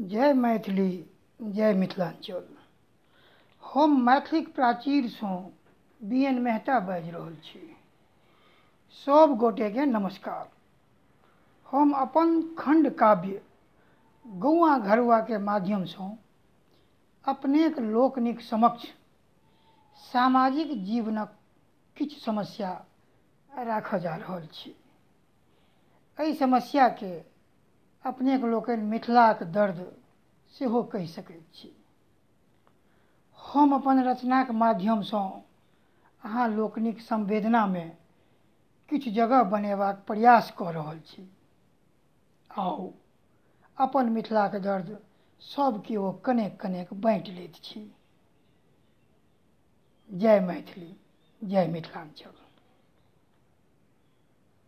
जय मैथिली, जय मिथिलाञ्चल हम मैथिलीक प्राचीरसँ बी एन मेहता बाजि रहल छी। सभ गोटेके नमस्कार। हम अपन खण्ड काव्य, गौआ घरुआके माध्यमसँ अपनेक लोकनिक समक्ष सामाजिक जीवनक किछु समस्या राखऽ जा रहल छी। एहि समस्याके अपनेक लोकनि मिथिलाक दर्द सेहो कहि सकैत छी। हम अपन रचनाक माध्यमसँ अहाँ लोकनिक संवेदनामे किछु जगह बनेबाक प्रयास कऽ रहल छी। आउ अपन मिथिलाक दर्द सभ केओ कनेक कनेक बाँटि लैत छी। जय मैथिली, जय मिथिलाञ्चल।